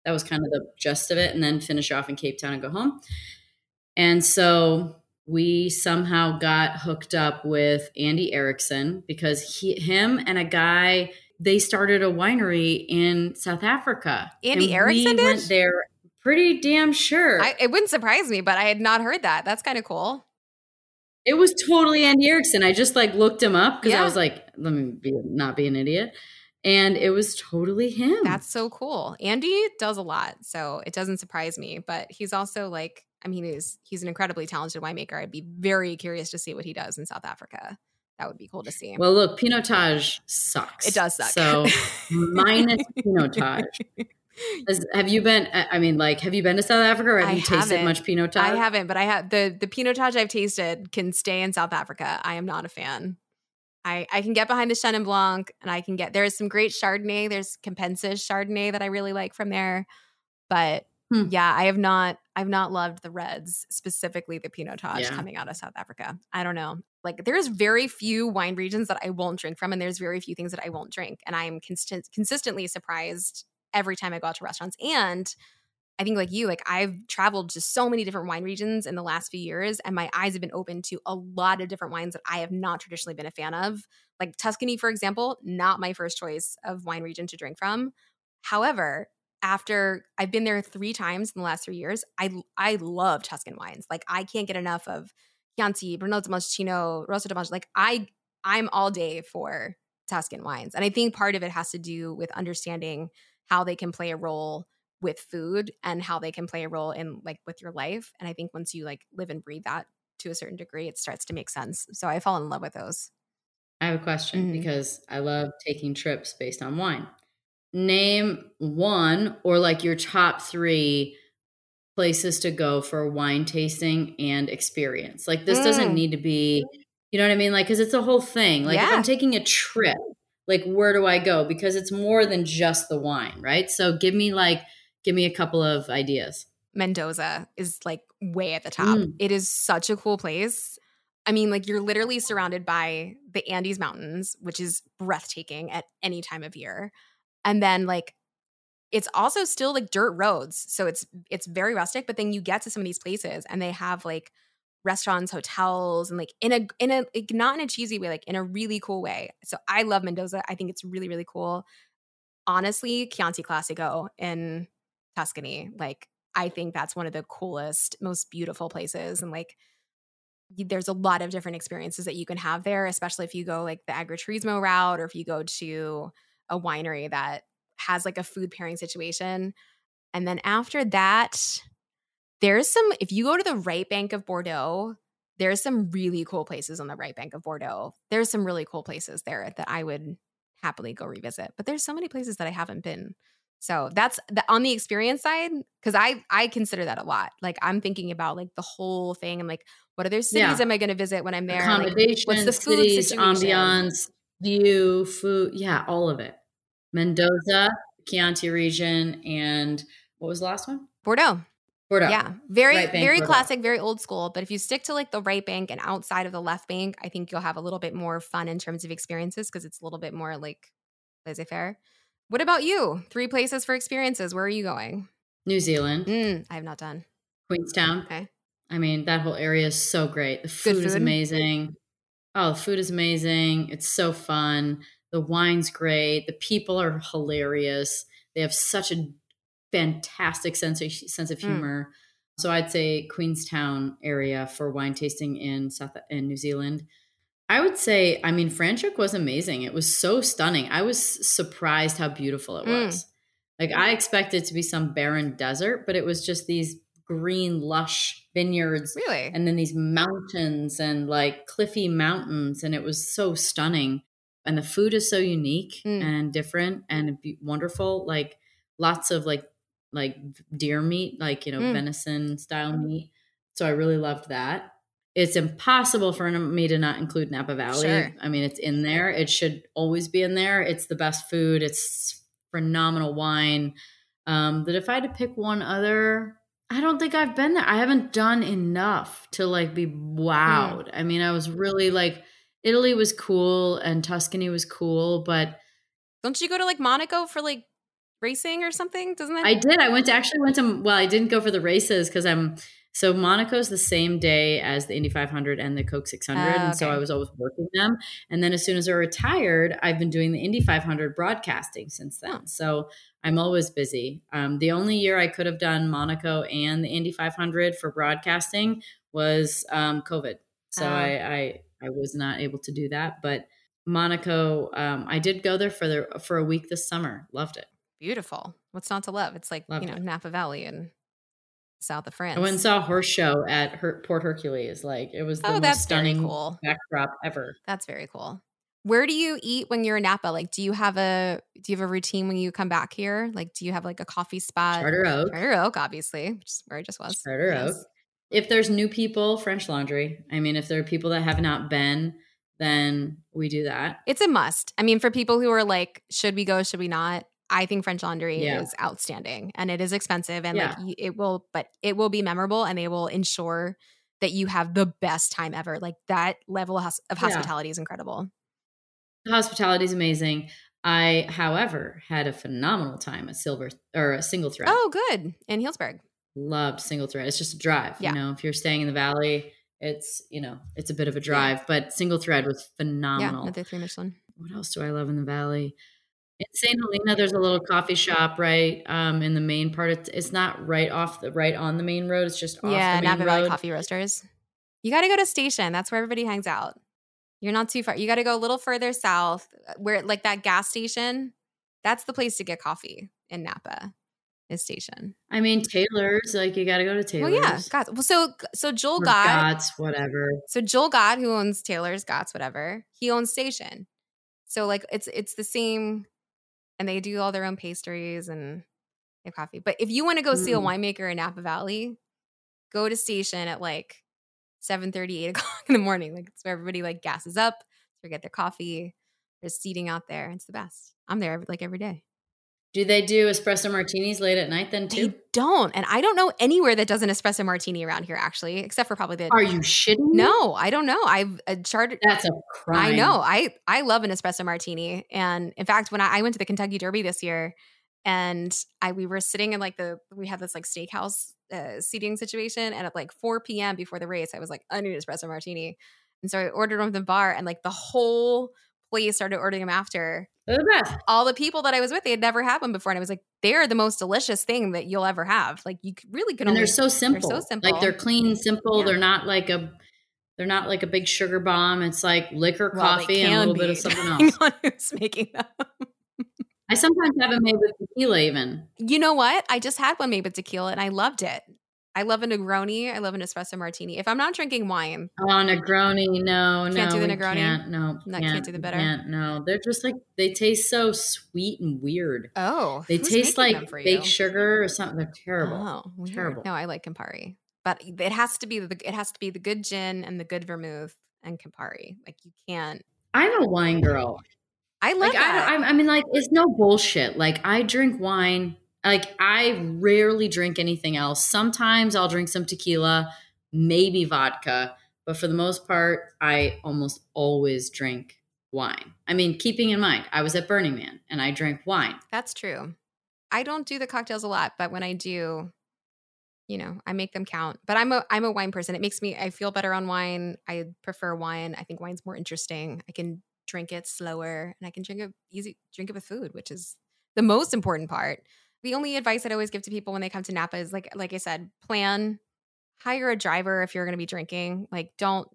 That was kind of the gist of it, and then finish off in Cape Town and go home. And so we somehow got hooked up with Andy Erickson because he, him, and a guy they started a winery in South Africa. Andy And Erickson we went there. Pretty damn sure. I, it wouldn't surprise me, but I had not heard that. That's kind of cool. it was totally Andy Erickson. I just like looked him up because Yeah. I was like, let me be not be an idiot. And it was totally him. That's so cool. Andy does a lot, so it doesn't surprise me. But he's also like, I mean, he's he's an incredibly talented winemaker. I'd be very curious to see what he does in South Africa. That would be cool to see. well, look, Pinotage sucks. it does suck. So minus [laughs] Pinotage. [laughs] Has- have you been? I mean, like, have you been to South Africa or have I you tasted haven't. much Pinotage? I haven't, but I have the the Pinotage I've tasted can stay in South Africa. I am not a fan. I I can get behind the Chenin Blanc, and I can get there's some great Chardonnay. There's Capensis Chardonnay that I really like from there, but Hmm. yeah, I have not I've not loved the reds specifically the Pinotage Yeah. coming out of South Africa. I don't know. Like there's very few wine regions that I won't drink from, and there's very few things that I won't drink, and I am consistent consistently surprised every time I go out to restaurants. And I think like you, like I've traveled to so many different wine regions in the last few years, and my eyes have been open to a lot of different wines that I have not traditionally been a fan of. Like Tuscany, for example, not my first choice of wine region to drink from. However, after I've been there three times in the last three years, I I love Tuscan wines. Like I can't get enough of Chianti, Brunello Montalcino, Rosso di Like I I'm all day for Tuscan wines, and I think part of it has to do with understanding how they can play a role with food and how they can play a role in like with your life. And I think once you like live and breathe that to a certain degree, it starts to make sense. So I fall in love with those. I have a question mm-hmm. because I love taking trips based on wine. Name one or like your top three places to go for wine tasting and experience. Like this mm. doesn't need to be, you know what I mean? Like, cause it's a whole thing. Like yeah. if I'm taking a trip, like where do I go? Because it's more than just the wine, right? So give me like Give me a couple of ideas. Mendoza is like way at the top. Mm. It is such a cool place. I mean, like you're literally surrounded by the Andes Mountains, which is breathtaking at any time of year. And then like it's also still like dirt roads. So it's it's very rustic, but then you get to some of these places and they have like restaurants, hotels, and like in a in a like not in a cheesy way, like in a really cool way. So I love Mendoza. I think it's really, really cool. Honestly, Chianti Classico in Tuscany. Like, I think that's one of the coolest, most beautiful places. And like, there's a lot of different experiences that you can have there, especially if you go like the agriturismo route or if you go to a winery that has like a food pairing situation. And then after that, there's some, if you go to the right bank of Bordeaux, there's some really cool places on the right bank of Bordeaux. There's some really cool places there that I would happily go revisit. But there's so many places that I haven't been. So that's the, on the experience side because I I consider that a lot. Like I'm thinking about like the whole thing and like what other cities yeah. am I going to visit when I'm there? Accommodation, like, what's the food cities, ambiance, view, food, yeah, all of it. Mendoza, Chianti region, and what was the last one? Bordeaux. Bordeaux. Yeah, very right very Bordeaux. classic, very old school. But if you stick to like the right bank and outside of the left bank, I think you'll have a little bit more fun in terms of experiences because it's a little bit more like laissez faire. What about you? Three places for experiences. Where are you going? New Zealand. Mm, I have not done. Queenstown. Okay. I mean, that whole area is so great. The food, food, is amazing. Oh, the food is amazing. It's so fun. The wine's great. The people are hilarious. They have such a fantastic sense of, sense of hmm. humor. Mm. So I'd say Queenstown area for wine tasting in South in New Zealand. I would say, I mean, Franschhoek was amazing. It was so stunning. I was surprised how beautiful it mm. was. Like I expected to be some barren desert, but it was just these green, lush vineyards. Really? And then these mountains and like cliffy mountains. And it was so stunning. And the food is so unique mm. and different and wonderful. Like lots of like like deer meat, like, you know, mm. venison style meat. So I really loved that it's impossible for me to not include Napa Valley. Sure. I mean, it's in there. It should always be in there. It's the best food. It's phenomenal wine. Um, that if I had to pick one other, I don't think I've been there. I haven't done enough to like be wowed. Mm. I mean, I was really like Italy was cool and Tuscany was cool, but don't you go to like Monaco for like racing or something? Doesn't that? I did. I went to actually went to well, I didn't go for the races because I'm so Monaco's the same day as the Indy 500 and the Coke 600, uh, okay. and so I was always working them. And then as soon as I retired, I've been doing the Indy 500 broadcasting since then. So I'm always busy. Um, the only year I could have done Monaco and the Indy 500 for broadcasting was um, COVID. So uh, I, I I was not able to do that, but Monaco, um, I did go there for the for a week this summer. Loved it. Beautiful. What's not to love? It's like Loved you know it. Napa Valley and south of France. I went and saw a horse show at Her- Port Hercules. Like it was the oh, most stunning cool. backdrop ever. That's very cool. Where do you eat when you're in Napa? Like, do you have a do you have a routine when you come back here? Like, do you have like a coffee spot? Charter Oak. Charter Oak, obviously, which is where I just was. Charter yes. Oak. If there's new people, French Laundry. I mean, if there are people that have not been, then we do that. It's a must. I mean, for people who are like, should we go? Should we not? I think French Laundry yeah. is outstanding and it is expensive and yeah. like it will, but it will be memorable and they will ensure that you have the best time ever. Like that level of hospitality yeah. is incredible. Hospitality is amazing. I, however, had a phenomenal time at Silver or a Single Thread. Oh, good. In Healdsburg. Loved Single Thread. It's just a drive. Yeah. You know, if you're staying in the valley, it's you know, it's a bit of a drive, but Single Thread was Yeah, phenomenal. another three Michelin. what else do I love in the valley? In St. Helena, there's a little coffee shop right um, in the main part. It's, it's not right off the right on the main road. It's just off Yeah, the main Napa Valley. Coffee Roasters. You got to go to Station. That's where everybody hangs out. You're not too far. You got to go a little further south, uh, where like that gas station. That's the place to get coffee in Napa. Is Station. I mean, Taylor's like you got to go to Taylor's. Well, yeah, Gott's. Well, so so Joel Or Gott. Gott's, whatever. So Joel Gott, who owns Taylor's, Gott's, whatever, he owns Station. So like it's it's the same, and they do all their own pastries and have coffee. But if you want to go see a Mm. winemaker in Napa Valley, go to Station at like 7 8 [laughs] o'clock in the morning. Like it's where everybody like gasses up to get their coffee. There's seating out there. It's the best. I'm there like every day. Do they do espresso martinis late at night then too? They don't, and I don't know anywhere that does an espresso martini around here actually, except for probably the. Are you shitting? no, I don't know. I've uh, chartered. that's a crime. I know. I I love an espresso martini, and in fact, when I, I went to the Kentucky Derby this year, and I we were sitting in like the we had this like steakhouse uh, seating situation, and at like 4 p.m. before the race, I was like, I need an espresso martini, and so I ordered one from the bar, and like the whole place started ordering them after. They're the best. All the people that I was with, they had never had one before, and I was like, they're the most delicious thing that you'll ever have. Like you really can And only they're so simple. They're so simple. Like they're clean, simple. Yeah. They're not like a they're not like a big sugar bomb. It's like liquor, well, coffee, and a little bit of something [laughs] else. on who's making them. I sometimes have it made with tequila even. You know what? I just had one made with tequila and I loved it. I love a Negroni. I love an espresso martini. If I'm not drinking wine, Oh, Negroni, no, no. Can't no, do the Negroni? Can't, no, Not- can't do the bitter? Can't, no, they're just like they taste so sweet and weird. oh, They taste like baked sugar or something. They're terrible. Oh, weird. Terrible. No, I like Campari, but it has to be the it has to be the good gin and the good vermouth and Campari. Like you can't. I'm a wine girl. I love Like. I, I mean, like it's no bullshit. Like I drink wine. Like I rarely drink anything else. Sometimes I'll drink some tequila, maybe vodka, but for the most part, I almost always drink wine. I mean, keeping in mind, I was at Burning Man and I drank wine. That's true. I don't do the cocktails a lot, but when I do, you know, I make them count. But I'm a I'm a wine person. It makes me I feel better on wine. I prefer wine. I think wine's more interesting. I can drink it slower and I can drink it easy drink it with food, which is the most important part. The only advice I'd always give to people when they come to Napa is like like I said, plan hire a driver if you're going to be drinking. Like don't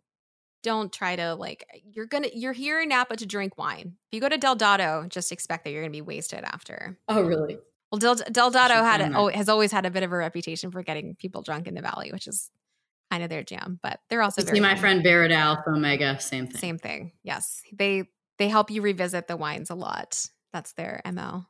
don't try to like eh, you're gonna you're here in Napa to drink wine. If you go to Del Dotto, just expect that you're gonna be wasted after. Oh, really? Well, Del, Del Dotto had a, oh, has always had a bit of a reputation for getting people drunk in the valley, which is kind of their jam. But they're also very See my fun. friend Barrett Alpha Omega, same thing. Same thing. Yes, they they help you revisit the wines a lot. That's their mo.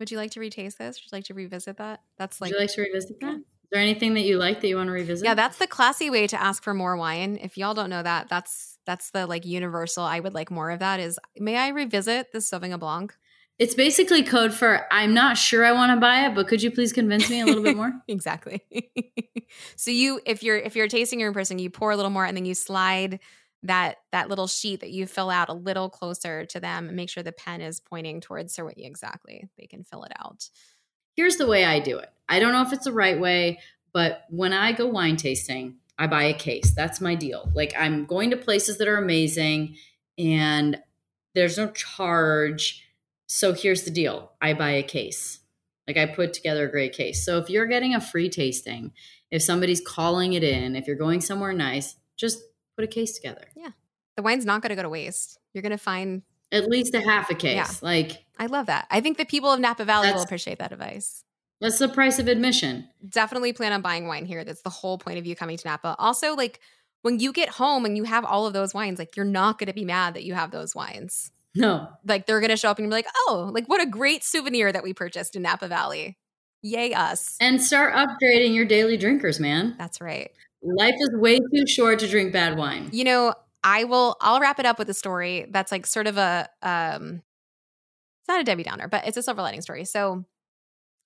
Would you like to retaste this? Would you like to revisit that? That's like. Would you like to revisit that? Is there anything that you like that you want to revisit? yeah, that's the classy way to ask for more wine. If y'all don't know that, that's that's the like universal. I would like more of that. Is may I revisit the Sauvignon Blanc? it's basically code for I'm not sure I want to buy it, but could you please convince me a little bit more? [laughs] exactly. [laughs] so you if you're if you're tasting your in person, you pour a little more and then you slide that that little sheet that you fill out a little closer to them and make sure the pen is pointing towards that you exactly they can fill it out. Here's the way I do it. I don't know if it's the right way, but when I go wine tasting, I buy a case. That's my deal. Like I'm going to places that are amazing and there's no charge. So here's the deal. I buy a case. Like I put together a great case. So if you're getting a free tasting, if somebody's calling it in, if you're going somewhere nice, just put a case together. Yeah. The wine's not going to go to waste. You're going to find At least a half a case. Yeah. Like I love that. I think the people of Napa Valley will appreciate that advice. that's the price of admission. Definitely plan on buying wine here. That's the whole point of you coming to Napa. Also, like when you get home and you have all of those wines, like you're not going to be mad that you have those wines. No. Like they're going to show up and be like, oh, like what a great souvenir that we purchased in Napa Valley. Yay, us. And start upgrading your daily drinkers, man. That's right. Life is way too short to drink bad wine. You know, I will, I'll wrap it up with a story that's like sort of a, um, it's not a Debbie Downer, but it's a silver lining story. So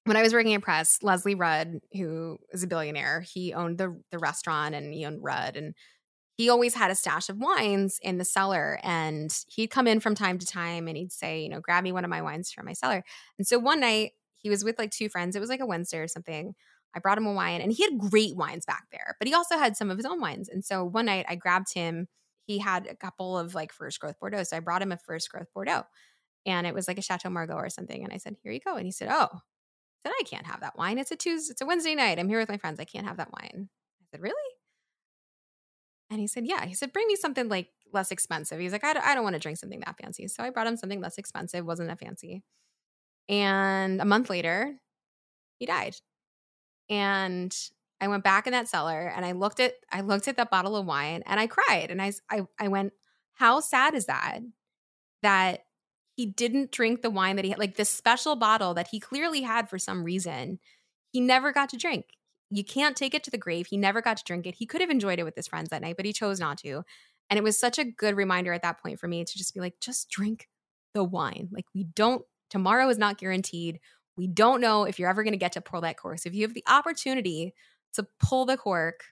when I was working at press, Leslie Rudd, who is a billionaire, he owned the the restaurant and he owned Rudd and he always had a stash of wines in the cellar and he'd come in from time to time and he'd say, you know, grab me one of my wines from my cellar. And so one night he was with like two friends. It was like a Wednesday or something. I brought him a wine and he had great wines back there, but he also had some of his own wines. And so one night I grabbed him. He had a couple of like first growth Bordeaux. So I brought him a first growth Bordeaux and it was like a Chateau Margaux or something. And I said, here you go. And he said, oh, I said, I can't have that wine. It's a Tuesday, it's a Wednesday night. I'm here with my friends. I can't have that wine. I said, really? And he said, Yeah. He said, Bring me something like less expensive. He's like, I don't, I don't want to drink something that fancy. So I brought him something less expensive, wasn't that fancy. And a month later, he died. And I went back in that cellar and I looked at I looked at that bottle of wine and I cried and I I, I went, how sad is that? That he didn't drink the wine that he had, like this special bottle that he clearly had for some reason. He never got to drink you can't take it to the grave. He never got to drink it. He could have enjoyed it with his friends that night, but he chose not to. And it was such a good reminder at that point for me to just be like, just drink the wine. Like, we don't, tomorrow is not guaranteed. We don't know if you're ever going to get to pull that cork. So if you have the opportunity to pull the cork,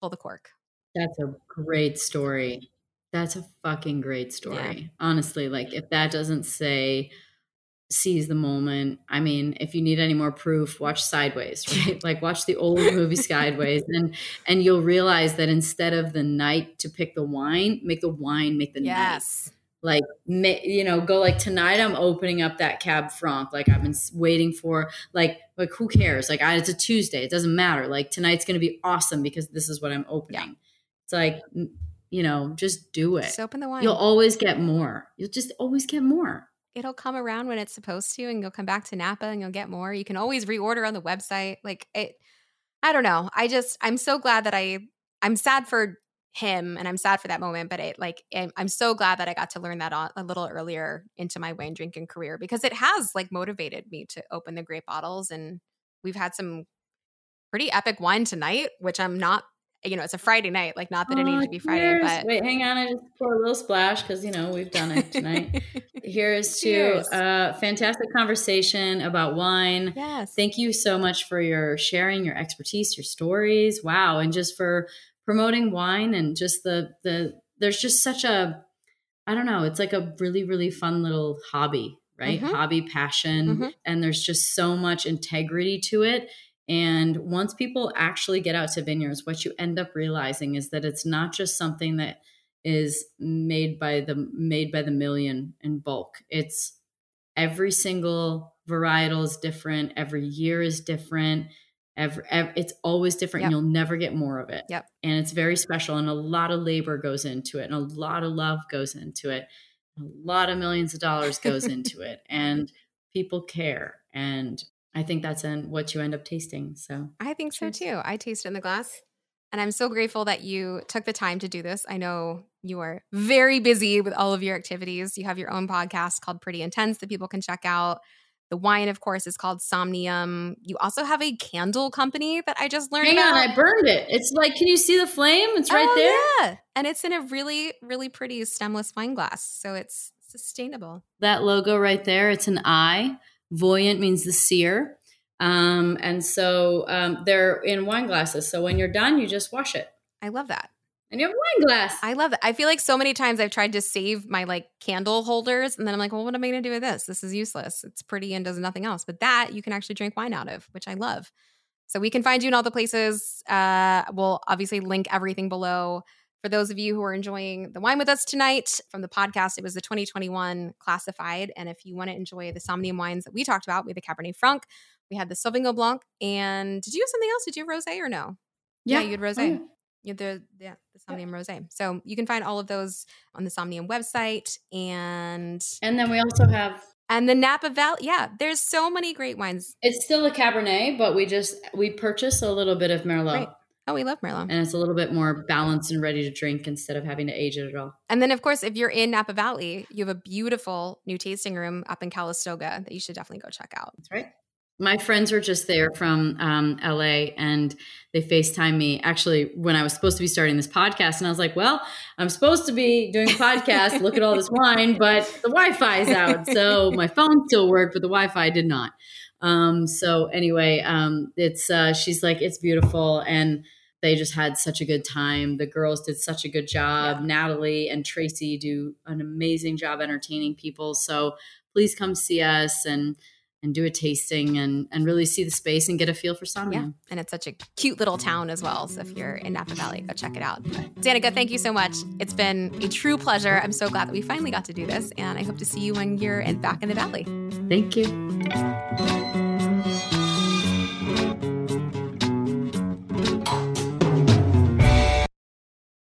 pull the cork. That's a great story. That's a fucking great story. Yeah. Honestly, like if that doesn't say seize the moment. I mean, if you need any more proof, watch Sideways, [laughs] right? like watch the old movie Sideways [laughs] and and you'll realize that instead of the night to pick the wine, make the wine make the yes. night. Like you know, go like tonight. I'm opening up that Cab Franc. Like I've been waiting for. Like like who cares? Like I, it's a Tuesday. It doesn't matter. Like tonight's going to be awesome because this is what I'm opening. Yeah. It's like you know, just do it. Just open the wine. You'll always get more. You'll just always get more it'll come around when it's supposed to and you'll come back to Napa and you'll get more. You can always reorder on the website. Like it I don't know. I just I'm so glad that I I'm sad for him and I'm sad for that moment, but it like I'm so glad that I got to learn that a little earlier into my wine drinking career because it has like motivated me to open the great bottles and we've had some pretty epic wine tonight, which I'm not you know, it's a Friday night. Like, not that it needs to be Friday, but wait, hang on. I just pour a little splash because you know we've done it tonight. [laughs] Here's to a uh, fantastic conversation about wine. Yes, thank you so much for your sharing, your expertise, your stories. Wow, and just for promoting wine and just the the. There's just such a, I don't know. It's like a really really fun little hobby, right? Mm-hmm. Hobby, passion, mm-hmm. and there's just so much integrity to it and once people actually get out to vineyards, what you end up realizing is that it's not just something that is made by the made by the million in bulk. It's every single varietal is different, every year is different. Every, every it's always different. Yep. And you'll never get more of it. Yep. And it's very special, and a lot of labor goes into it, and a lot of love goes into it. A lot of millions of dollars goes [laughs] into it, and people care. And I think that's in what you end up tasting. So I think cheers. so too. I taste it in the glass. And I'm so grateful that you took the time to do this. I know you are very busy with all of your activities. You have your own podcast called Pretty Intense that people can check out. The wine, of course, is called Somnium. You also have a candle company that I just learned Hang about. on, I burned it. It's like, can you see the flame? It's right oh, there. Yeah. And it's in a really, really pretty stemless wine glass. So it's sustainable. That logo right there, it's an eye. Voyant means the seer. Um, and so um, they're in wine glasses. So when you're done, you just wash it. I love that. And you have a wine glass. I love it. I feel like so many times I've tried to save my like candle holders, and then I'm like, well, what am I going to do with this? This is useless. It's pretty and does nothing else. But that you can actually drink wine out of, which I love. So we can find you in all the places. Uh, we'll obviously link everything below. For those of you who are enjoying the wine with us tonight from the podcast, it was the 2021 classified. And if you want to enjoy the Somnium wines that we talked about, we have the Cabernet Franc, we had the Sauvignon Blanc, and did you have something else? Did you have rosé or no? Yeah, yeah you had rosé. Oh, yeah. Had the yeah the Somnium yeah. rosé. So you can find all of those on the Somnium website, and and then we also have and the Napa Valley. Yeah, there's so many great wines. It's still a Cabernet, but we just we purchase a little bit of Merlot. Right. Oh, we love Merlot. And it's a little bit more balanced and ready to drink instead of having to age it at all. And then, of course, if you're in Napa Valley, you have a beautiful new tasting room up in Calistoga that you should definitely go check out. That's right. My friends were just there from um, LA and they FaceTime me actually when I was supposed to be starting this podcast. And I was like, well, I'm supposed to be doing a podcast, look at all this wine, but the Wi Fi is out. So my phone still worked, but the Wi Fi did not. Um, so anyway, um, it's uh, she's like, it's beautiful. And they just had such a good time. The girls did such a good job. Yeah. Natalie and Tracy do an amazing job entertaining people. So please come see us and and do a tasting and and really see the space and get a feel for Sonoma. Yeah, and it's such a cute little town as well. So if you're in Napa Valley, go check it out. Danica, thank you so much. It's been a true pleasure. I'm so glad that we finally got to do this, and I hope to see you when you're in, back in the valley. Thank you.